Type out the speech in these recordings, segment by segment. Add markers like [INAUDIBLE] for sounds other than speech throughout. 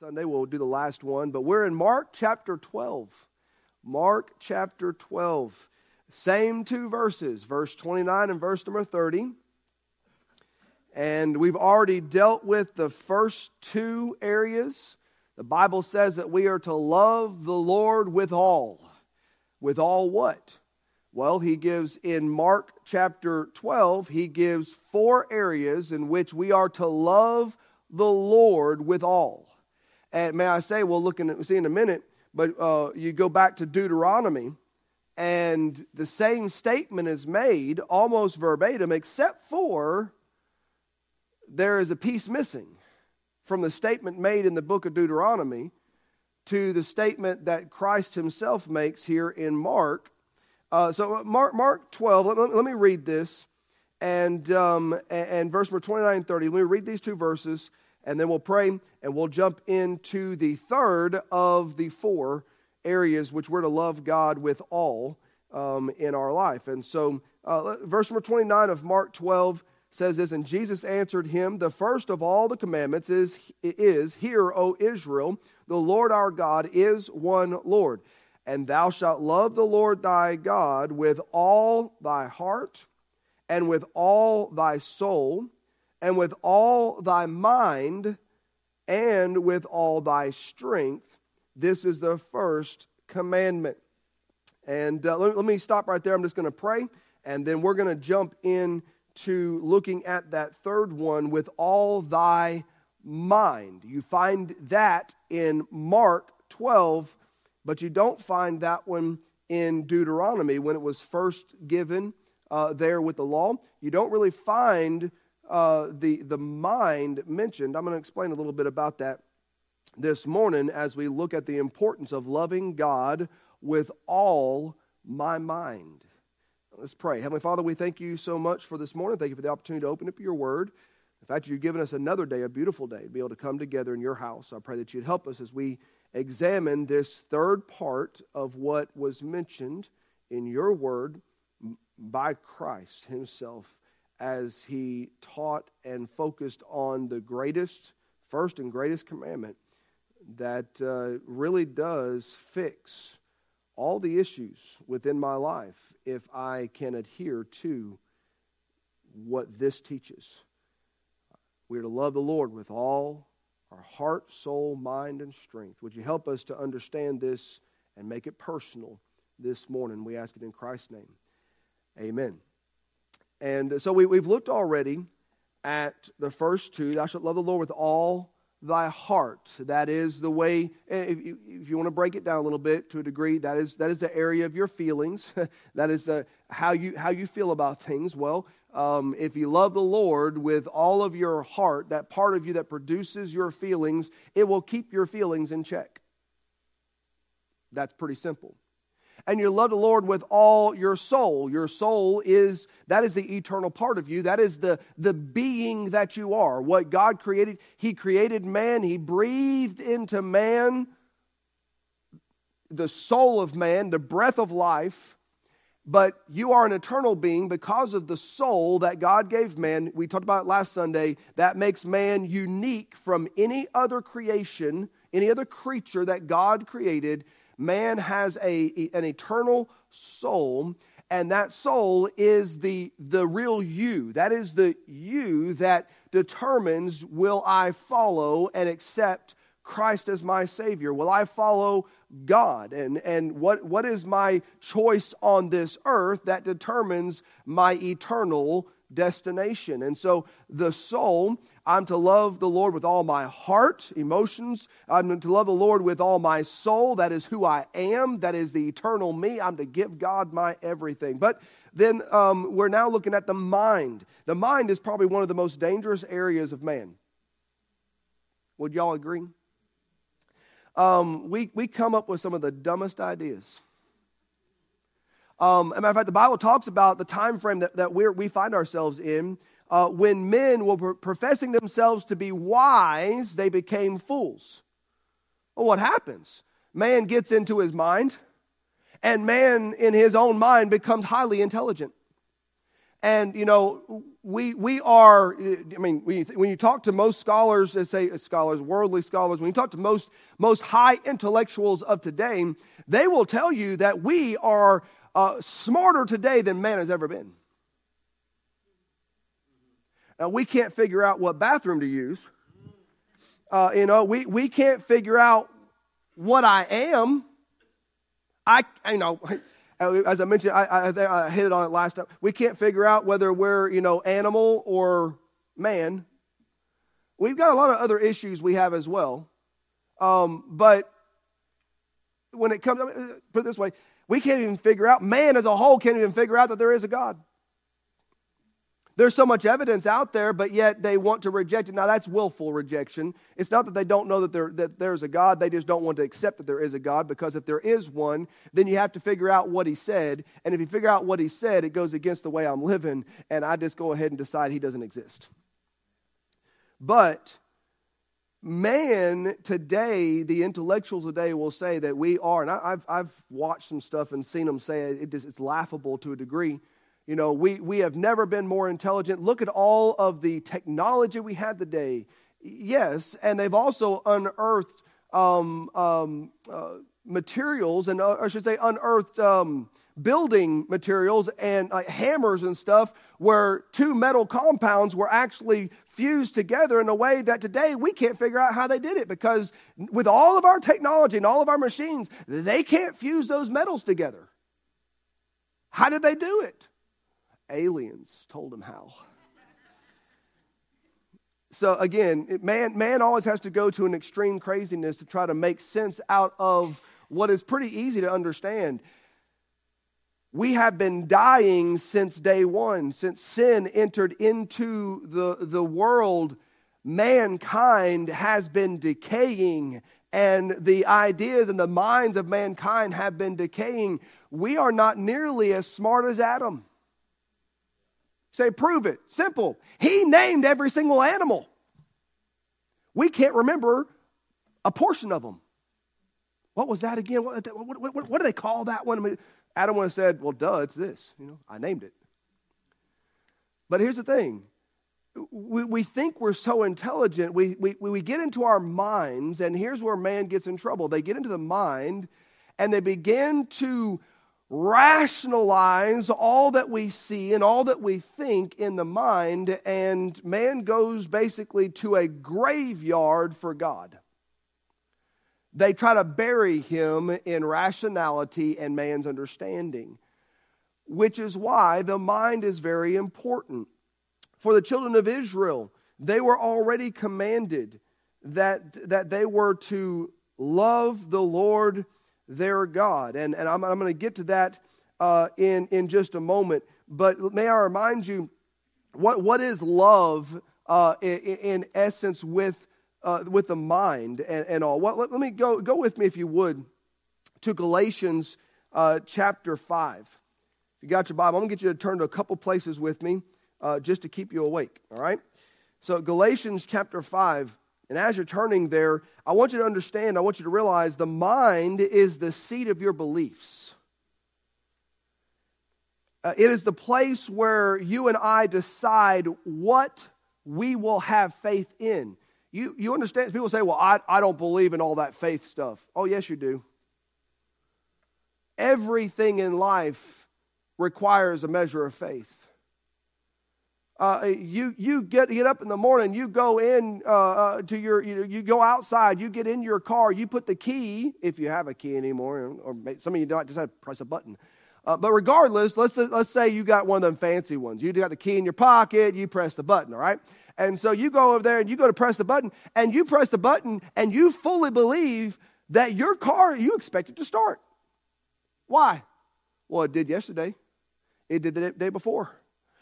Sunday. We'll do the last one, but we're in Mark chapter 12. Mark chapter 12. Same two verses, verse 29 and verse number 30. And we've already dealt with the first two areas. The Bible says that we are to love the Lord with all. With all what? Well, he gives in Mark chapter 12, he gives four areas in which we are to love the Lord with all. And may I say, we'll look and see in a minute, but uh, you go back to Deuteronomy, and the same statement is made almost verbatim, except for there is a piece missing from the statement made in the book of Deuteronomy to the statement that Christ himself makes here in Mark. Uh, so, uh, Mark, Mark 12, let, let, me read this, and, um, and, and verse number 29 and 30. Let me read these two verses and then we'll pray and we'll jump into the third of the four areas which we're to love God with all um, in our life. And so, uh, verse number 29 of Mark 12 says this And Jesus answered him, The first of all the commandments is, is Hear, O Israel, the Lord our God is one Lord. And thou shalt love the Lord thy God with all thy heart and with all thy soul and with all thy mind and with all thy strength. This is the first commandment. And uh, let, let, me stop right there. I'm just going to pray, and then we're going to jump in to looking at that third one with all thy mind. You find that in Mark 12, but you don't find that one in Deuteronomy when it was first given uh, there with the law. You don't really find uh, the, the mind mentioned. I'm going to explain a little bit about that this morning as we look at the importance of loving God with all my mind. Let's pray. Heavenly Father, we thank you so much for this morning. Thank you for the opportunity to open up your word. In fact, you've given us another day, a beautiful day, to be able to come together in your house. I pray that you'd help us as we examine this third part of what was mentioned in your word by Christ Himself as he taught and focused on the greatest, first and greatest commandment that uh, really does fix all the issues within my life if I can adhere to what this teaches. We are to love the Lord with all our heart, soul, mind, and strength. Would you help us to understand this and make it personal this morning? We ask it in Christ's name. Amen. And so we, we've looked already at the first two. Thou shalt love the Lord with all thy heart. That is the way, if you, if you want to break it down a little bit to a degree, that is, that is the area of your feelings. [LAUGHS] that is the, how, you, how you feel about things. Well, um, if you love the Lord with all of your heart, that part of you that produces your feelings, it will keep your feelings in check. That's pretty simple and you love the Lord with all your soul. Your soul is that is the eternal part of you. That is the, the being that you are. What God created, He created man, He breathed into man the soul of man, the breath of life. But you are an eternal being because of the soul that God gave man. We talked about last Sunday. That makes man unique from any other creation, any other creature that God created man has a, an eternal soul, and that soul is the, the real you. That is the you that determines will I follow and accept Christ as my Savior? Will I follow God? And, and what, what is my choice on this earth that determines my eternal destination? And so the soul I'm to love the Lord with all my heart, emotions. I'm to love the Lord with all my soul. That is who I am. That is the eternal me. I'm to give God my everything. But then um, we're now looking at the mind. The mind is probably one of the most dangerous areas of man. Would y'all agree? Um, we, we come up with some of the dumbest ideas. Um, as a matter of fact, the Bible talks about the time frame that, that we find ourselves in uh, when men were professing themselves to be wise, they became fools. Well, what happens? Man gets into his mind, and man in his own mind becomes highly intelligent. And, you know, we, we are, I mean, when you, when you talk to most scholars, let's say scholars, worldly scholars, when you talk to most, most high intellectuals of today, they will tell you that we are uh, smarter today than man has ever been. Now, we can't figure out what bathroom to use. Uh, you know, we, we can't figure out what I am. I, you know, [LAUGHS] as I mentioned, I, I, I hit it on it last time. We can't figure out whether we're, you know, animal or man. We've got a lot of other issues we have as well. Um, but when it comes, put it this way, we can't even figure out, man as a whole can't even figure out that there is a God. There's so much evidence out there, but yet they want to reject it. Now, that's willful rejection. It's not that they don't know that, there, that there's a God, they just don't want to accept that there is a God, because if there is one, then you have to figure out what he said. And if you figure out what he said, it goes against the way I'm living, and I just go ahead and decide he doesn't exist. But man today, the intellectuals today will say that we are, and I, have I've watched some stuff and seen them say it, it's laughable to a degree you know, we, we have never been more intelligent. Look at all of the technology we have today. Yes, and they've also unearthed um, um, uh, materials, and uh, I should say, unearthed um, building materials and uh, hammers and stuff where two metal compounds were actually fused together in a way that today we can't figure out how they did it because with all of our technology and all of our machines, they can't fuse those metals together. How did they do it? Aliens told them how. So again, man, man always has to go to an extreme craziness to try to make sense out of what is pretty easy to understand. We have been dying since day one, since sin entered into the, the world. Mankind has been decaying, and the ideas and the minds of mankind have been decaying. We are not nearly as smart as Adam. Say, prove it. Simple. He named every single animal. We can't remember a portion of them. What was that again? What, what, what, what do they call that one? Adam would have said, well, duh, it's this. You know, I named it. But here's the thing. We, we think we're so intelligent. We, we, we get into our minds, and here's where man gets in trouble. They get into the mind, and they begin to rationalize all that we see and all that we think in the mind, and man goes basically to a graveyard for God. They try to bury him in rationality and man's understanding, which is why the mind is very important. For the children of Israel, they were already commanded that, that they were to love the Lord their God. And, and I'm, I'm going to get to that uh, in, in just a moment. But may I remind you, what, what is love uh, in, in, essence with, uh, with the mind and, and all? What, let, let, me go, go with me, if you would, to Galatians uh, chapter 5. If you got your Bible, I'm going to get you to turn to a couple places with me uh, just to keep you awake, all right? So, Galatians chapter 5. And as you're turning there, I want you to understand, I want you to realize the mind is the seat of your beliefs. Uh, it is the place where you and I decide what we will have faith in. You, you understand? People say, well, I, I don't believe in all that faith stuff. Oh, yes, you do. Everything in life requires a measure of faith uh, you, you get, get up in the morning, you go in uh, uh, to your, you, you, go outside, you get in your car, you put the key, if you have a key anymore, or some of you don't, just have to press a button. Uh, but regardless, let's, let's say you got one of them fancy ones. You got the key in your pocket, you press the button, all right? And so you go over there and you go to press the button, and you press the button, and you fully believe that your car, you expect it to start. Why? Well, it did yesterday, it did the day before.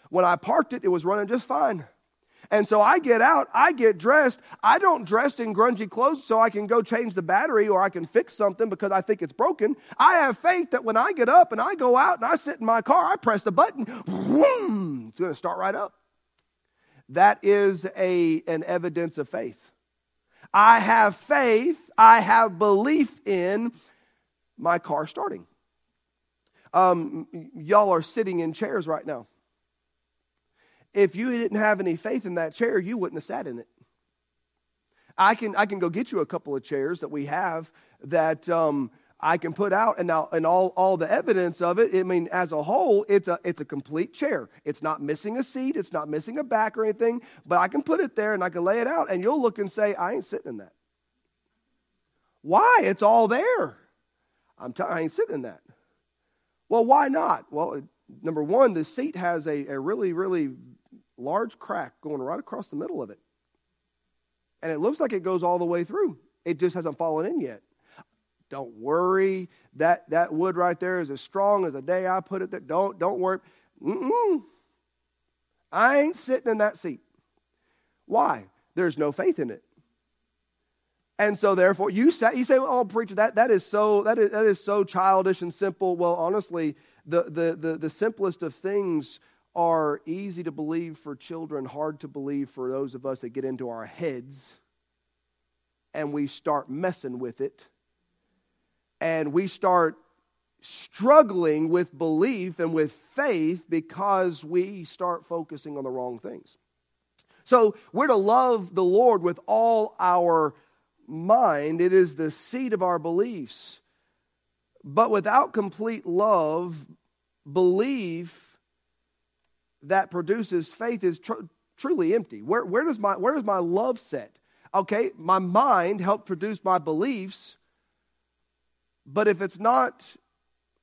When I parked it, it was running just fine. And so I get out, I get dressed. I don't dress in grungy clothes so I can go change the battery or I can fix something because I think it's broken. I have faith that when I get up and I go out and I sit in my car, I press the button, boom, it's going to start right up. That is a, an evidence of faith. I have faith, I have belief in my car starting. Um, y'all are sitting in chairs right now. if you didn't have any faith in that chair, you wouldn't have sat in it. I can, I can go get you a couple of chairs that we have that um, I can put out, and now and all, all the evidence of it. I mean, as a whole, it's a it's a complete chair. It's not missing a seat, it's not missing a back or anything. But I can put it there and I can lay it out, and you'll look and say, "I ain't sitting in that." Why? It's all there. I'm t- I ain't sitting in that. Well, why not? Well, number one, the seat has a, a really, really large crack going right across the middle of it. And it looks like it goes all the way through. It just hasn't fallen in yet. Don't worry. That, that wood right there is as strong as the day I put it there. Don't, don't worry. Mm-mm. I ain't sitting in that seat. Why? There's no faith in it. And so therefore you say you say, oh preacher, that, that is so that is that is so childish and simple. Well, honestly, the, the, the, the simplest of things are easy to believe for children, hard to believe for those of us that get into our heads and we start messing with it and we start struggling with belief and with faith because we start focusing on the wrong things. So we're to love the Lord with all our mind, it is the seat of our beliefs. But without complete love, belief that produces faith is tr- truly empty. Where, where, does my, where does my love set? Okay, my mind helped produce my beliefs, but if it's not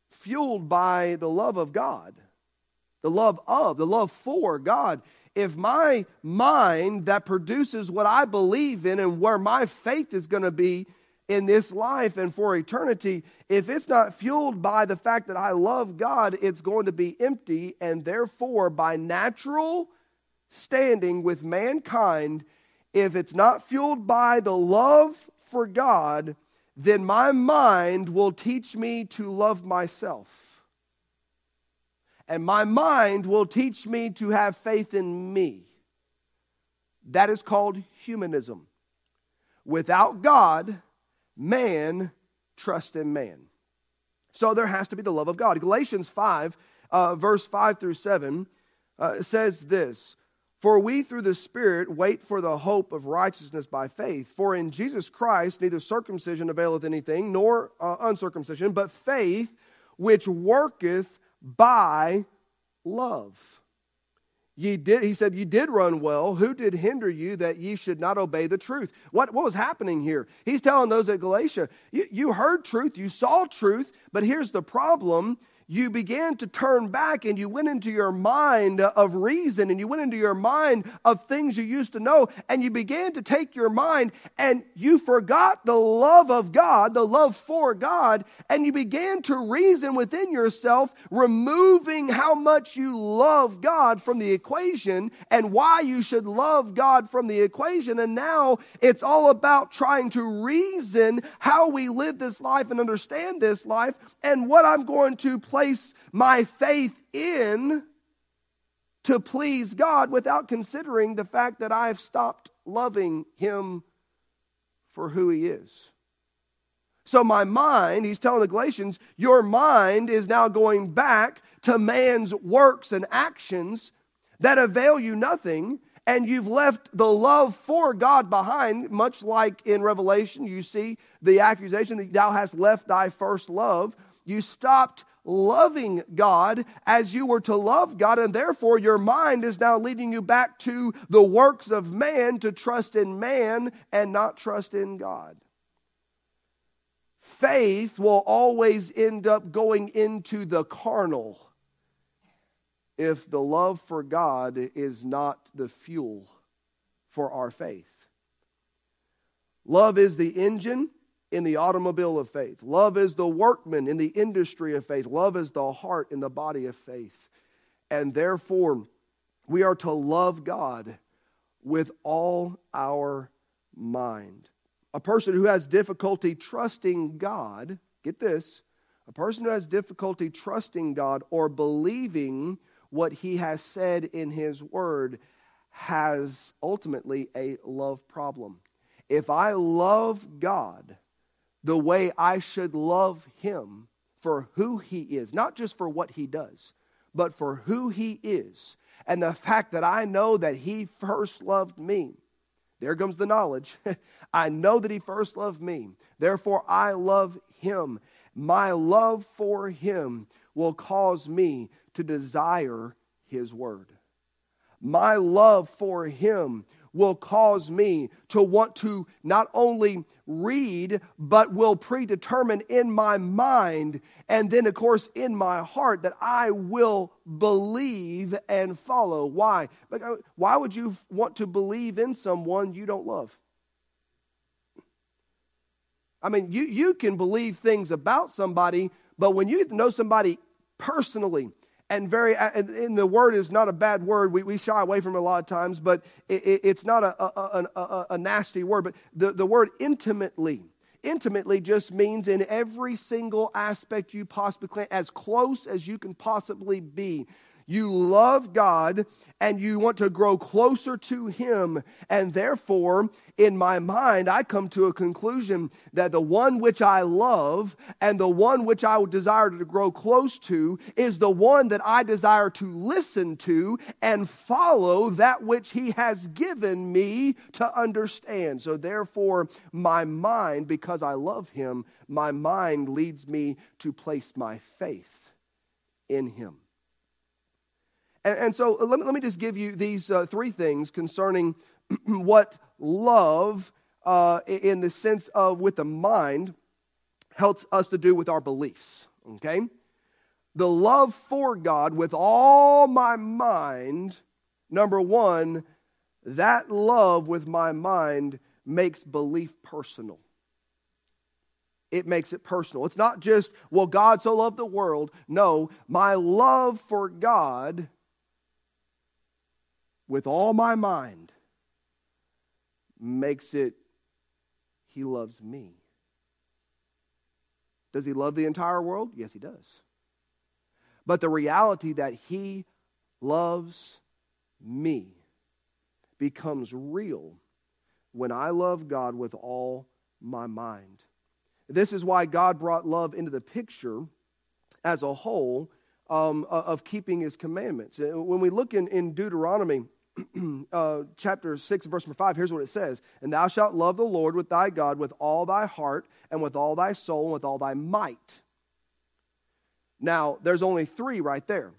fueled by the love of God, the love of, the love for God, if my mind that produces what I believe in and where my faith is going to be in this life and for eternity, if it's not fueled by the fact that I love God, it's going to be empty. And therefore, by natural standing with mankind, if it's not fueled by the love for God, then my mind will teach me to love myself. And my mind will teach me to have faith in me. That is called humanism. Without God, man trusts in man. So there has to be the love of God. Galatians 5, uh, verse 5 through 7, uh, says this For we through the Spirit wait for the hope of righteousness by faith. For in Jesus Christ neither circumcision availeth anything, nor uh, uncircumcision, but faith which worketh by love. Ye did, he said, You did run well. Who did hinder you that ye should not obey the truth? What, what was happening here? He's telling those at Galatia, you, you heard truth, you saw truth, but here's the problem you began to turn back and you went into your mind of reason and you went into your mind of things you used to know and you began to take your mind and you forgot the love of God, the love for God, and you began to reason within yourself, removing how much you love God from the equation and why you should love God from the equation. And now it's all about trying to reason how we live this life and understand this life and what I'm going to place my faith in to please God without considering the fact that I've stopped loving Him for who He is. So, my mind, he's telling the Galatians, your mind is now going back to man's works and actions that avail you nothing, and you've left the love for God behind, much like in Revelation, you see the accusation that thou hast left thy first love. You stopped loving God as you were to love God, and therefore your mind is now leading you back to the works of man to trust in man and not trust in God. Faith will always end up going into the carnal if the love for God is not the fuel for our faith. Love is the engine in the automobile of faith. Love is the workman in the industry of faith. Love is the heart in the body of faith. And therefore, we are to love God with all our mind. A person who has difficulty trusting God, get this, a person who has difficulty trusting God or believing what he has said in his word has ultimately a love problem. If I love God, the way I should love him for who he is, not just for what he does, but for who he is. and the fact that I know that He first loved me. There comes the knowledge. [LAUGHS] I know that He first loved me. Therefore, I love Him. My love for Him will cause me to desire His Word. My love for Him will cause me to want to not only read, but will predetermine in my mind and then, of course, in my heart that I will believe and follow. Why? Uh, why would you want to believe in someone you don't love? I mean, you, you can believe things about somebody, but when you get to know somebody personally, and very and the word is not a bad word. We, we shy away from it a lot of times but it, it, it's not a, a, a, a, a, nasty word. But the, the word intimately intimately just means in every single aspect you possibly can as close as you can possibly be you love God and you want to grow closer to Him. And therefore, in my mind, I come to a conclusion that the one which I love and the one which I would desire to grow close to is the one that I desire to listen to and follow that which He has given me to understand. So, therefore, my mind, because I love Him, my mind leads me to place my faith in Him. And, and so uh, let me, let me just give you these uh, three things concerning [CLEARS THROAT] what love, uh, in the sense of with the mind, helps us to do with our beliefs. Okay? The love for God with all my mind, number one, that love with my mind makes belief personal. It makes it personal. It's not just, well, God so loved the world. No, my love for God with all my mind makes it he loves me. Does he love the entire world? Yes, he does. But the reality that he loves me becomes real when I love God with all my mind. This is why God brought love into the picture as a whole um, of keeping his commandments. When we look in, in Deuteronomy, [CLEARS THROAT] uh, chapter 6, verse number 5, here's what it says And thou shalt love the Lord with thy God with all thy heart, and with all thy soul, and with all thy might. Now, there's only three right there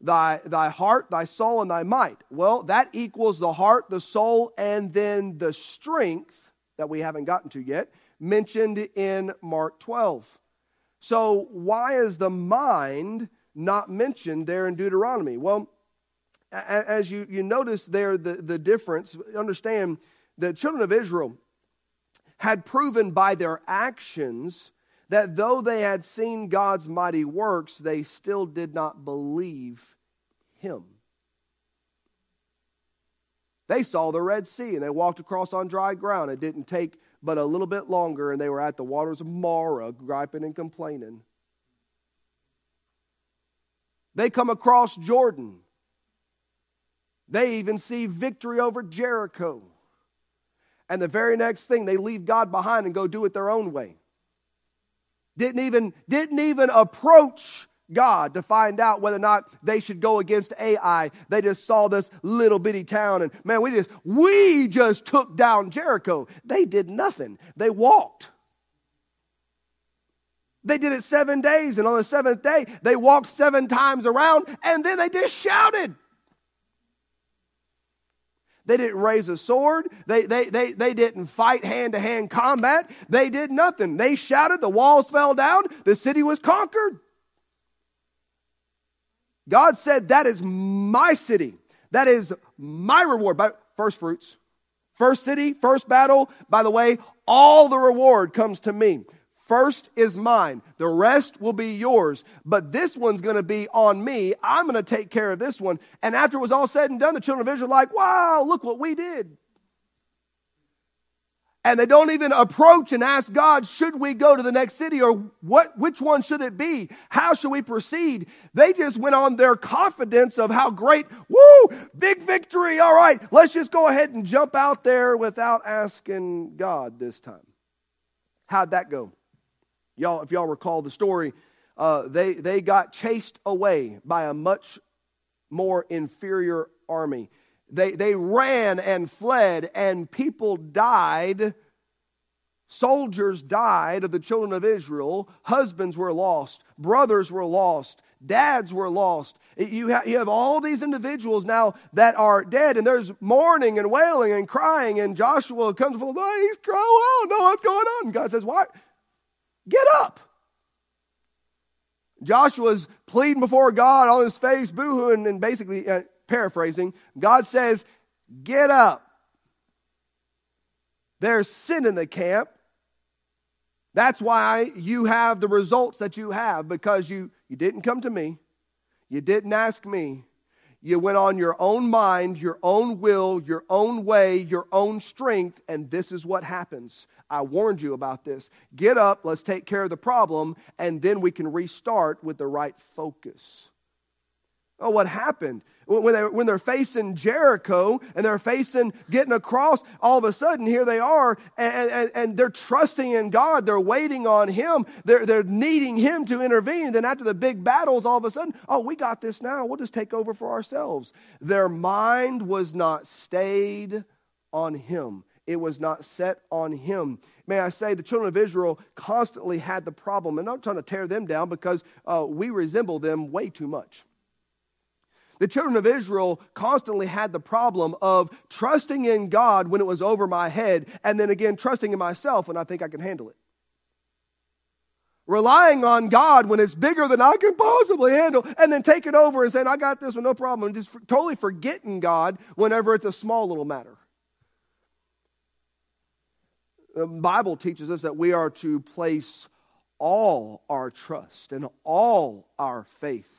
thy, thy heart, thy soul, and thy might. Well, that equals the heart, the soul, and then the strength that we haven't gotten to yet, mentioned in Mark 12. So, why is the mind not mentioned there in Deuteronomy? Well, as you, you notice there the, the difference, understand the children of Israel had proven by their actions that though they had seen God's mighty works, they still did not believe Him. They saw the Red Sea and they walked across on dry ground. It didn't take but a little bit longer, and they were at the waters of Marah, griping and complaining. They come across Jordan they even see victory over Jericho. And the very next thing, they leave God behind and go do it their own way. Didn't even, didn't even approach God to find out whether or not they should go against Ai. They just saw this little bitty town and man, we just we just took down Jericho. They did nothing. They walked. They did it seven days, and on the seventh day, they walked seven times around, and then they just shouted. They didn't raise a sword. They, they, they, they didn't fight hand to hand combat. They did nothing. They shouted, the walls fell down, the city was conquered. God said, That is my city. That is my reward. By first fruits. First city, first battle. By the way, all the reward comes to me. First is mine. The rest will be yours. But this one's going to be on me. I'm going to take care of this one. And after it was all said and done, the children of Israel like, wow, look what we did. And they don't even approach and ask God, should we go to the next city or what, which one should it be? How should we proceed? They just went on their confidence of how great, woo, big victory. All right, let's just go ahead and jump out there without asking God this time. How'd that go? Y'all, if y'all recall the story, uh, they, they got chased away by a much more inferior army. They, they ran and fled, and people died. Soldiers died of the children of Israel. Husbands were lost. Brothers were lost. Dads were lost. You, you have all these individuals now that are dead, and there's mourning and wailing and crying. And Joshua comes full, oh, he's crying. Oh, no, what's going on? And God says, Why? Get up. Joshua's pleading before God on his face, boohooing, and basically uh, paraphrasing. God says, Get up. There's sin in the camp. That's why you have the results that you have because you, you didn't come to me. You didn't ask me. You went on your own mind, your own will, your own way, your own strength, and this is what happens. I warned you about this. Get up, let's take care of the problem, and then we can restart with the right focus. Oh, what happened? When, they, when they're facing Jericho and they're facing getting across, all of a sudden here they are and, and, and they're trusting in God. They're waiting on Him. They're, they're needing Him to intervene. Then after the big battles, all of a sudden, oh, we got this now. We'll just take over for ourselves. Their mind was not stayed on Him. It was not set on him. May I say, the children of Israel constantly had the problem, and I'm not trying to tear them down because uh, we resemble them way too much. The children of Israel constantly had the problem of trusting in God when it was over my head, and then again trusting in myself when I think I can handle it. Relying on God when it's bigger than I can possibly handle, and then taking it over and saying, I got this with no problem, and just totally forgetting God whenever it's a small little matter. The Bible teaches us that we are to place all our trust and all our faith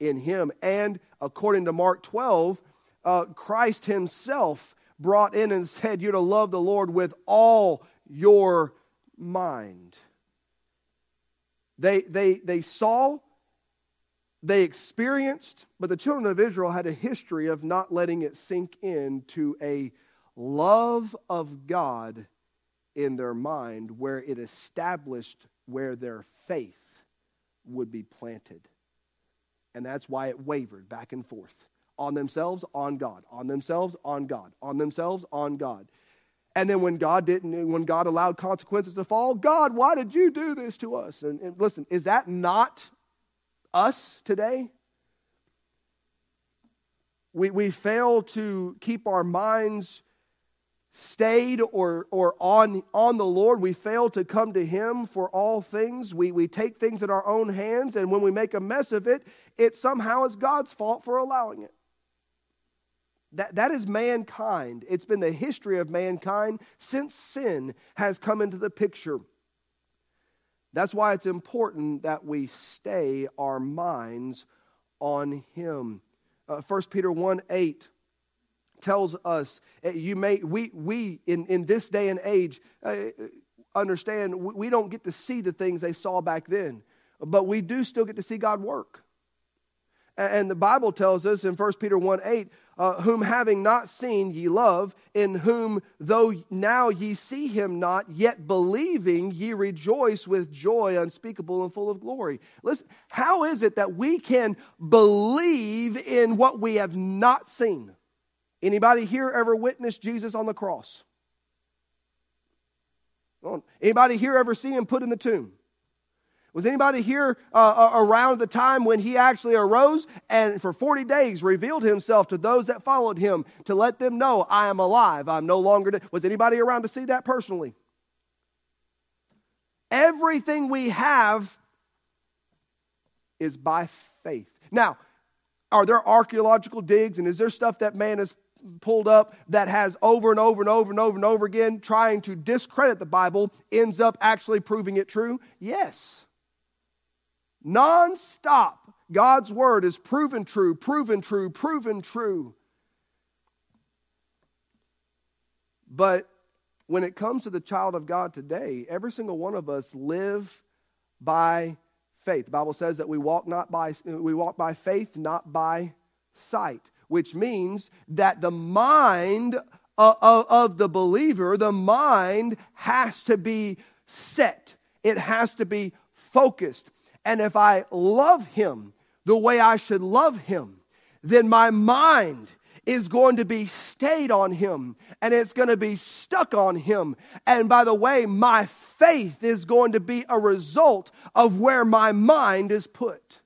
in him. And according to Mark 12, uh, Christ himself brought in and said, You're to love the Lord with all your mind. They, they, they saw, they experienced, but the children of Israel had a history of not letting it sink into a love of God in their mind where it established where their faith would be planted. And that's why it wavered back and forth on themselves, on God, on themselves, on God, on themselves, on God. And then when God didn't, when God allowed consequences to fall, God, why did you do this to us? And, and listen, is that not us today? We, we fail to keep our minds stayed or, or on, on the Lord. We fail to come to Him for all things. We, we take things in our own hands, and when we make a mess of it, it somehow is God's fault for allowing it. That, that is mankind. It's been the history of mankind since sin has come into the picture. That's why it's important that we stay our minds on Him. Uh, 1 Peter 1 8 tells us eh, you may we we in in this day and age uh, understand we don't get to see the things they saw back then but we do still get to see god work. And the bible tells us in 1 peter 1 8 uh, whom having not seen ye love in whom though now ye see him not yet believing ye rejoice with joy unspeakable and full of glory. Listen how is it that we can believe in what we have not seen Anybody here ever witnessed Jesus on the cross? Anybody here ever see him put in the tomb? Was anybody here uh, uh, around the time when he actually arose and for 40 days revealed himself to those that followed him to let them know, I am alive, I'm no longer dead? Was anybody around to see that personally? Everything we have is by faith. Now, are there archaeological digs and is there stuff that man has pulled up that has over and over and over and over and over again trying to discredit the Bible ends up actually proving it true? Yes. Non-stop, God's word is proven true, proven true, proven true. But when it comes to the child of God today, every single one of us live by faith. The Bible says that we walk not by we walk by faith, not by sight which means that the mind of, the believer, the mind has to be set, it has to be focused. And if I love him the way I should love him, then my mind is going to be stayed on him and it's going to be stuck on him. And by the way, my faith is going to be a result of where my mind is put.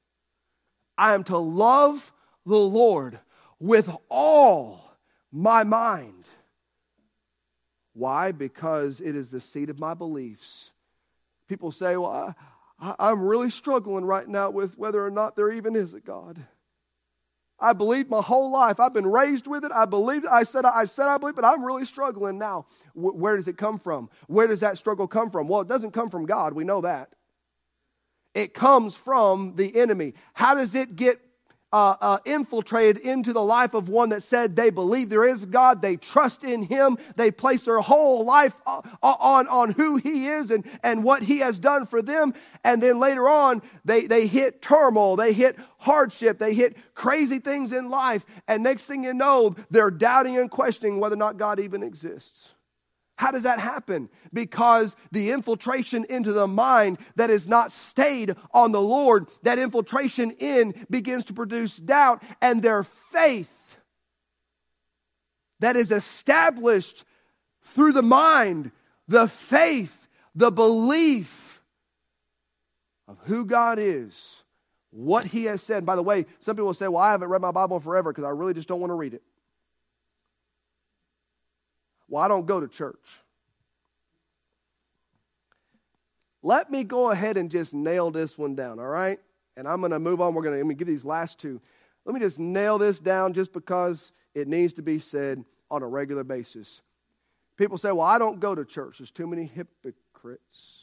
I am to love the Lord with all my mind. Why? Because it is the seat of my beliefs. People say, Well, I, I'm really struggling right now with whether or not there even is a God. I believed my whole life. I've been raised with it. I believed. I said I said I believe, but I'm really struggling now. where does it come from? Where does that struggle come from? Well, it doesn't come from God. We know that. It comes from the enemy. How does it get uh, uh, infiltrated into the life of one that said they believe there is God, they trust in Him, they place their whole life uh, uh, on, on who He is and, and what He has done for them. And then later on, they, they hit turmoil, they hit hardship, they hit crazy things in life. And next thing you know, they're doubting and questioning whether or not God even exists. How does that happen? Because the infiltration into the mind that is not stayed on the Lord, that infiltration in begins to produce doubt, and their faith that is established through the mind, the faith, the belief of who God is, what He has said. By the way, some people say, Well, I haven't read my Bible forever because I really just don't want to read it. Well, I don't go to church. Let me go ahead and just nail this one down, all right? And I'm going to move on. We're going to give these last two. Let me just nail this down just because it needs to be said on a regular basis. People say, well, I don't go to church. There's too many hypocrites.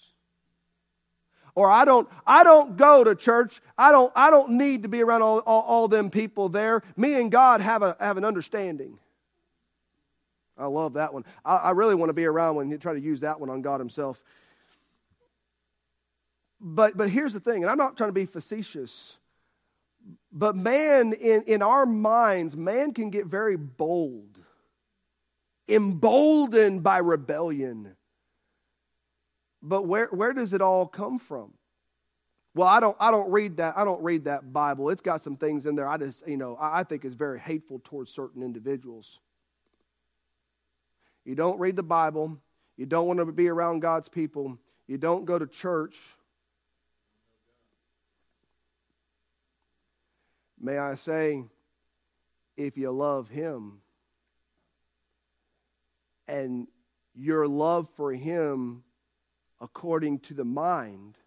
Or I don't, I don't go to church. I don't, I don't need to be around all, all, all them people there. Me and God have, a, have an understanding. I love that one. I, I really want to be around when you try to use that one on God Himself. But, but here's the thing, and I'm not trying to be facetious, but man, in, in our minds, man can get very bold, emboldened by rebellion. But where, where does it all come from? Well, I don't, I don't read that. I don't read that Bible. It's got some things in there I just, you know, I think is very hateful towards certain individuals. You don't read the Bible. You don't want to be around God's people. You don't go to church. May I say, if you love Him and your love for Him according to the mind,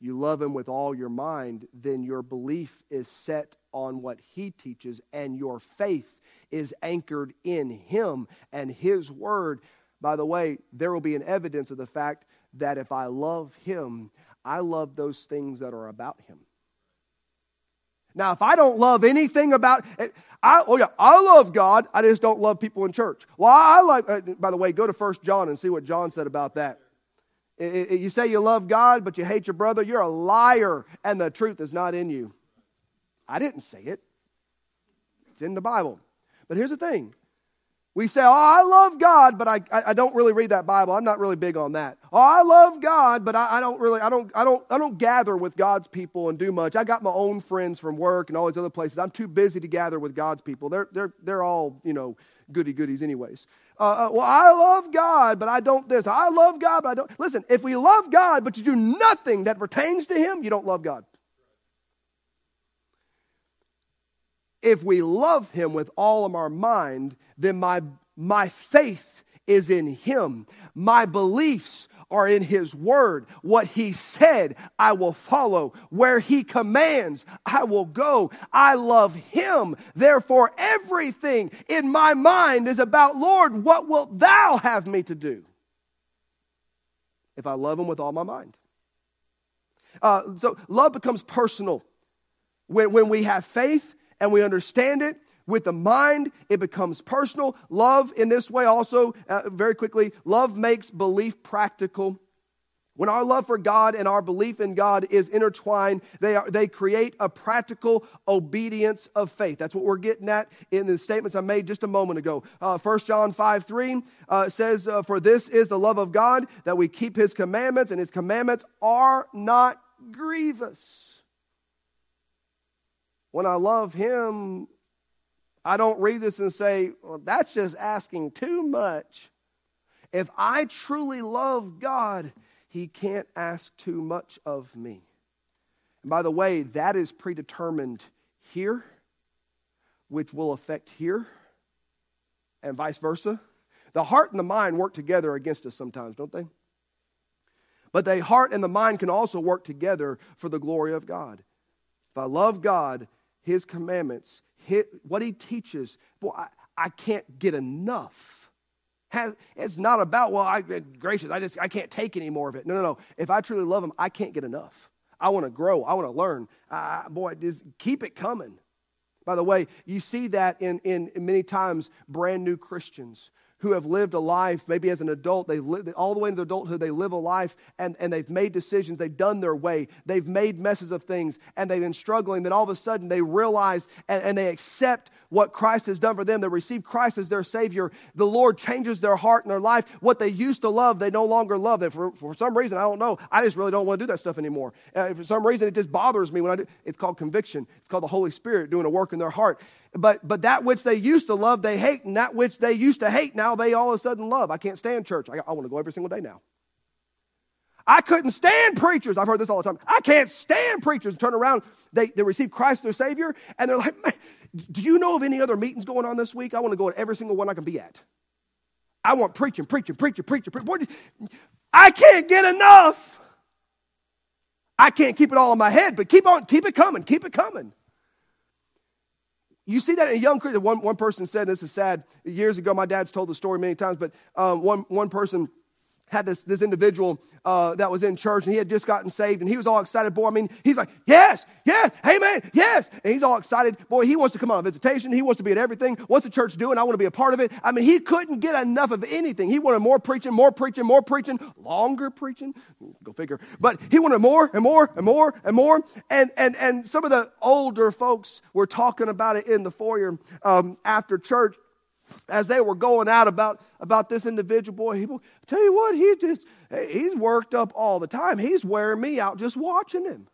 you love Him with all your mind, then your belief is set on what He teaches and your faith is anchored in Him and His Word. By the way, there will be an evidence of the fact that if I love Him, I love those things that are about Him. Now, if I don't love anything about I, oh yeah, I love God. I just don't love people in church. Well, I like. Uh, by the way, go to First John and see what John said about that. It, it, you say you love God, but you hate your brother. You're a liar, and the truth is not in you. I didn't say it. It's in the Bible. But here's the thing we say, Oh, I love God, but I, I, don't really read that Bible. I'm not really big on that. Oh, I love God, but I, I don't really, I don't, I don't, I don't gather with God's people and do much. I got my own friends from work and all these other places. I'm too busy to gather with God's people. They're, they're, they're all, you know, goody goodies anyways. Uh, uh, well, I love God, but I don't this. I love God, but I don't. Listen, if we love God, but you do nothing that pertains to Him, you don't love God. If we love him with all of our mind, then my, my faith is in him. My beliefs are in his word. What he said, I will follow. Where he commands, I will go. I love him. Therefore, everything in my mind is about, Lord, what wilt thou have me to do? If I love him with all my mind. Uh, so, love becomes personal. When, when we have faith, and we understand it with the mind, it becomes personal. Love, in this way, also, uh, very quickly, love makes belief practical. When our love for God and our belief in God is intertwined, they, are, they create a practical obedience of faith. That's what we're getting at in the statements I made just a moment ago. Uh, 1 John 5 3 uh, says, uh, For this is the love of God, that we keep his commandments, and his commandments are not grievous. When I love him, I don't read this and say, well, that's just asking too much. If I truly love God, He can't ask too much of me. And by the way, that is predetermined here, which will affect here, and vice versa. The heart and the mind work together against us sometimes, don't they? But the heart and the mind can also work together for the glory of God. If I love God, His commandments, his, what He teaches, boy, I, I can't get enough. It's not about, well, I, eh, gracious, I just I can't take any more of it. No, no, no. If I truly love Him, I can't get enough. I want to grow. I want to learn. Boy, just keep it coming. By the way, you see that in, in, in many times brand new Christians who have lived a life, maybe as an adult, they live all the way into adulthood, they live a life and, and they've made decisions, they've done their way, they've made messes of things, and they've been struggling. Then all of a sudden they realize and, and they accept what Christ has done for them. They receive Christ as their Savior. The Lord changes their heart and their life. What they used to love, they no longer love. For, for some reason, I don't know. I just really don't want to do that stuff anymore. For some reason, it just bothers me when I do. It's called conviction. It's called the Holy Spirit doing a work in their heart. But, but that which they used to love, they hate, and that which they used to hate, now they all of a sudden love. I can't stand church. I, I want to go every single day now. I couldn't stand preachers. I've heard this all the time. I can't stand preachers. Turn around, they, they receive Christ their Savior, and they're like, do you know of any other meetings going on this week? I want to go to every single one I can be at. I want preaching, preaching, preaching, preaching, preaching. I can't get enough. I can't keep it all in my head, but keep on, keep it coming, keep it coming. You see that in young. One, one person said, this is sad, years ago, my dad's told the story many times, but um, one, one person had this, this individual uh, that was in church and he had just gotten saved and he was all excited. Boy, I mean, he's like, yes, yes, amen, yes. And he's all excited. Boy, he wants to come on a visitation. He wants to be at everything. What's the church doing? I want to be a part of it. I mean, he couldn't get enough of anything. He wanted more preaching, more preaching, more preaching, longer preaching. Go figure. But he wanted more and more and more and more. And, and, and some of the older folks were talking about it in the foyer um, after church as they were going out about, about this individual boy, he tell you what, he just he's worked up all the time. He's wearing me out just watching him.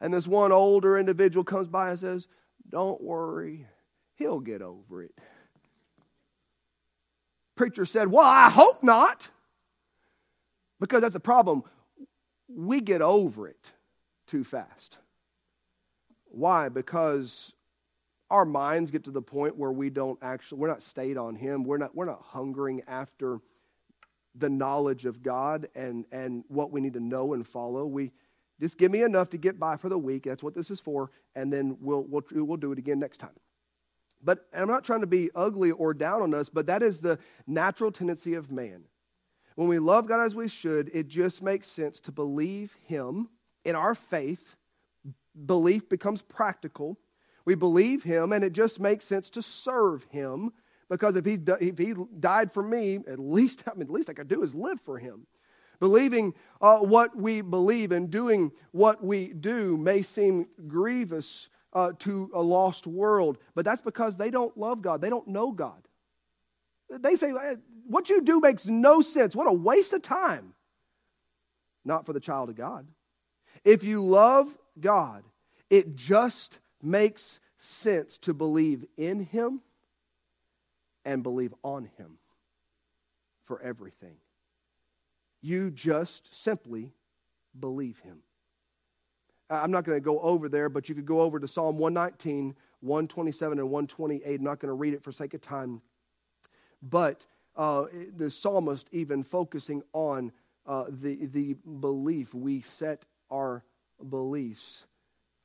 And this one older individual comes by and says, Don't worry, he'll get over it. Preacher said, Well, I hope not. Because that's the problem. We get over it too fast. Why? Because our minds get to the point where we don't actually we're not stayed on him. We're not we're not hungering after the knowledge of god and and what we need to know and follow. We just give me enough to get by for the week. That's what this is for. And then we'll we'll, we'll do it again next time. But i'm not trying to be ugly or down on us but that is the natural tendency of man. When we love god as we should it just makes sense to believe him in our faith. Belief becomes practical we believe him, and it just makes sense to serve him because if he, if he died for me, at least, [LAUGHS] I mean, the least I could do is live for him. Believing uh, what we believe and doing what we do may seem grievous uh, to a lost world, but that's because they don't love God. They don't know God. They say, What you do makes no sense. What a waste of time. Not for the child of God. If you love God, it just makes sense to believe in Him and believe on Him for everything. You just simply believe Him. I'm not going to go over there, but you could go over to Psalm 119, 127, and 128. I'm not going to read it for sake of time. But uh, the psalmist even focusing on uh, the, the belief. We set our beliefs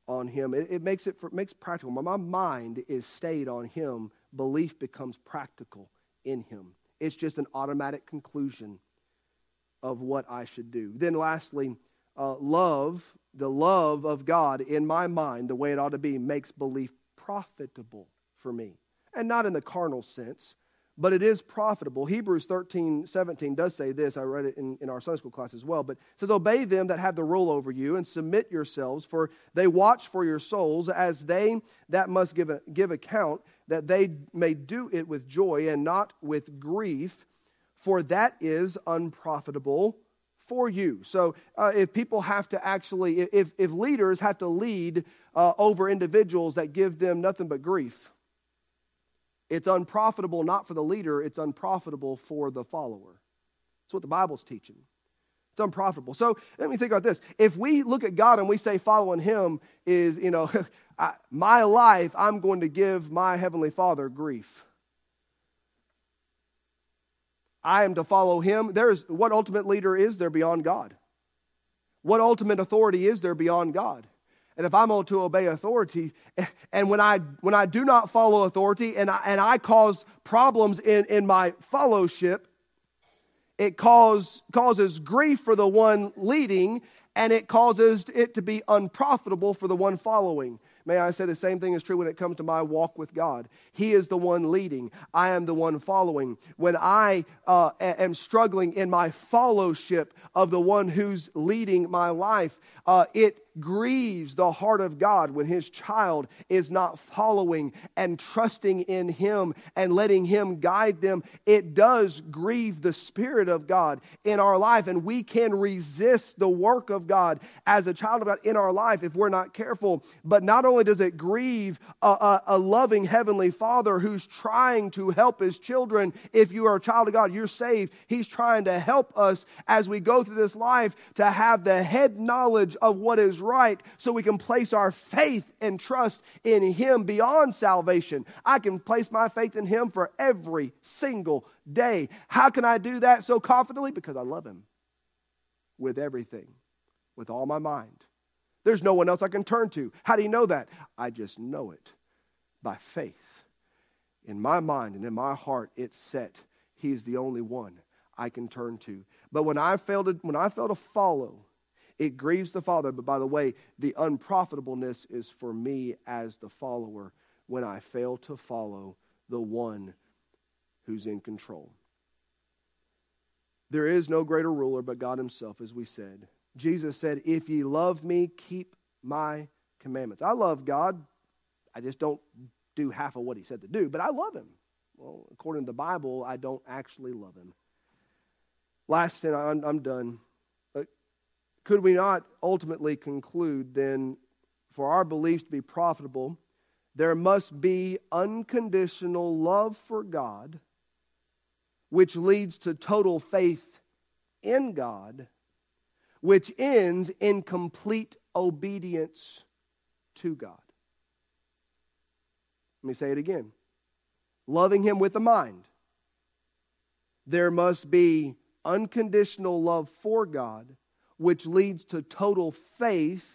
on him. It, it makes it for, makes practical. My, my mind is stayed on him. Belief becomes practical in him. It's just an automatic conclusion of what I should do. Then, lastly, uh, love, the love of God in my mind, the way it ought to be, makes belief profitable for me. And not in the carnal sense, but it is profitable. Hebrews 13, 17 does say this. I read it in, in our Sunday school class as well. But it says, Obey them that have the rule over you and submit yourselves, for they watch for your souls as they that must give, a, give account, that they may do it with joy and not with grief, for that is unprofitable for you. So uh, if people have to actually, if, if leaders have to lead uh, over individuals that give them nothing but grief, It's unprofitable not for the leader, it's unprofitable for the follower. That's what the Bible's teaching. It's unprofitable. So let me think about this. If we look at God and we say following Him is, you know, [LAUGHS] I, my life, I'm going to give my Heavenly Father grief. I am to follow Him. There's what ultimate leader is there beyond God? What ultimate authority is there beyond God? And if I'm to obey authority, and when I when I do not follow authority and I, and I cause problems in, in my fellowship, it cause, causes grief for the one leading, and it causes it to be unprofitable for the one following. May I say the same thing is true when it comes to my walk with God? He is the one leading, I am the one following. When I uh, am struggling in my fellowship of the one who's leading my life, uh, it grieves the heart of God when his child is not following and trusting in him and letting him guide them. It does grieve the Spirit of God in our life, and we can resist the work of God as a child of God in our life if we're not careful. But not only does it grieve a, a, a loving Heavenly Father who's trying to help his children, if you are a child of God, you're saved. He's trying to help us as we go through this life to have the head knowledge of what is right so we can place our faith and trust in Him beyond salvation. I can place my faith in Him for every single day. How can I do that so confidently? Because I love Him with everything, with all my mind. There's no one else I can turn to. How do you know that? I just know it by faith. In my mind and in my heart, it's set. He's the only one I can turn to. But when I fail to, when I fail to follow, it grieves the Father. But by the way, the unprofitableness is for me as the follower when I fail to follow the one who's in control. There is no greater ruler but God Himself, as we said. Jesus said, If ye love me, keep my commandments. I love God. I just don't do half of what He said to do, but I love Him. Well, according to the Bible, I don't actually love Him. Last thing, I'm, I'm done. Could we not ultimately conclude then, for our beliefs to be profitable, there must be unconditional love for God, which leads to total faith in God, which ends in complete obedience to God? Let me say it again loving Him with the mind. There must be unconditional love for God which leads to total faith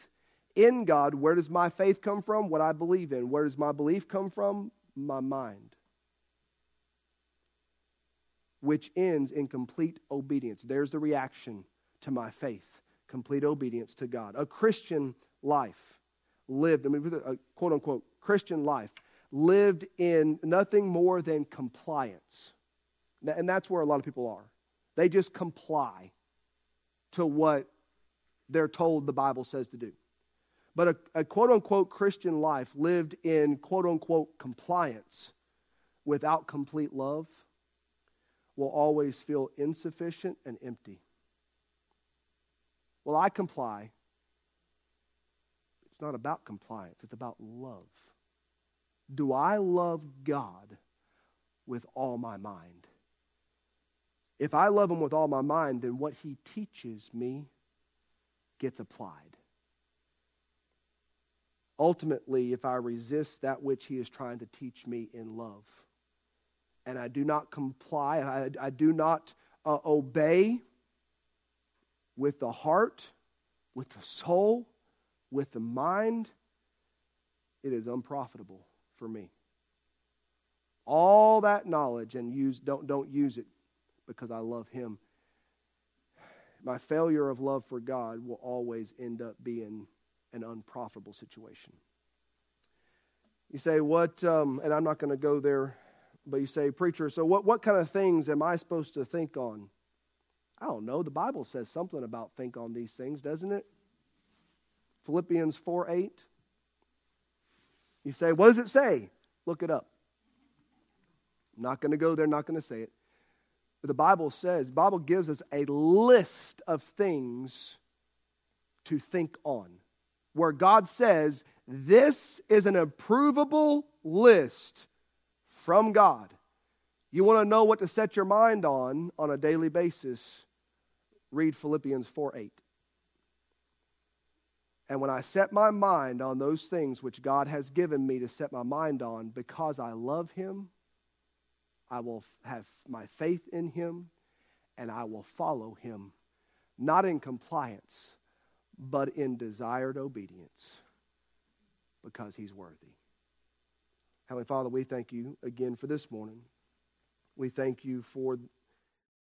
in God. Where does my faith come from? What I believe in. Where does my belief come from? My mind. Which ends in complete obedience. There's the reaction to my faith complete obedience to God. A Christian life lived, I mean, a quote unquote Christian life lived in nothing more than compliance. And that's where a lot of people are. They just comply to what they're told the Bible says to do. But a, a quote unquote Christian life lived in quote unquote compliance without complete love will always feel insufficient and empty. Well, I comply. It's not about compliance, it's about love. Do I love God with all my mind? If I love Him with all my mind, then what He teaches me gets applied. Ultimately, if I resist that which he is trying to teach me in love, and I do not comply, I, I do not uh, obey with the heart, with the soul, with the mind, it is unprofitable for me. All that knowledge and use don't don't use it because I love him my failure of love for God will always end up being an unprofitable situation. You say, what, um, and I'm not going to go there, but you say, preacher, so what, what kind of things am I supposed to think on? I don't know. The Bible says something about think on these things, doesn't it? Philippians 4 8. You say, what does it say? Look it up. I'm not going to go there, not going to say it the Bible says, Bible gives us a list of things to think on. Where God says, this is an approvable list from God. You want to know what to set your mind on on a daily basis? Read Philippians 4 8. And when I set my mind on those things which God has given me to set my mind on, because I love Him, I will have my faith in Him and I will follow Him, not in compliance, but in desired obedience, because He's worthy. Heavenly Father, we thank you again for this morning. We thank you for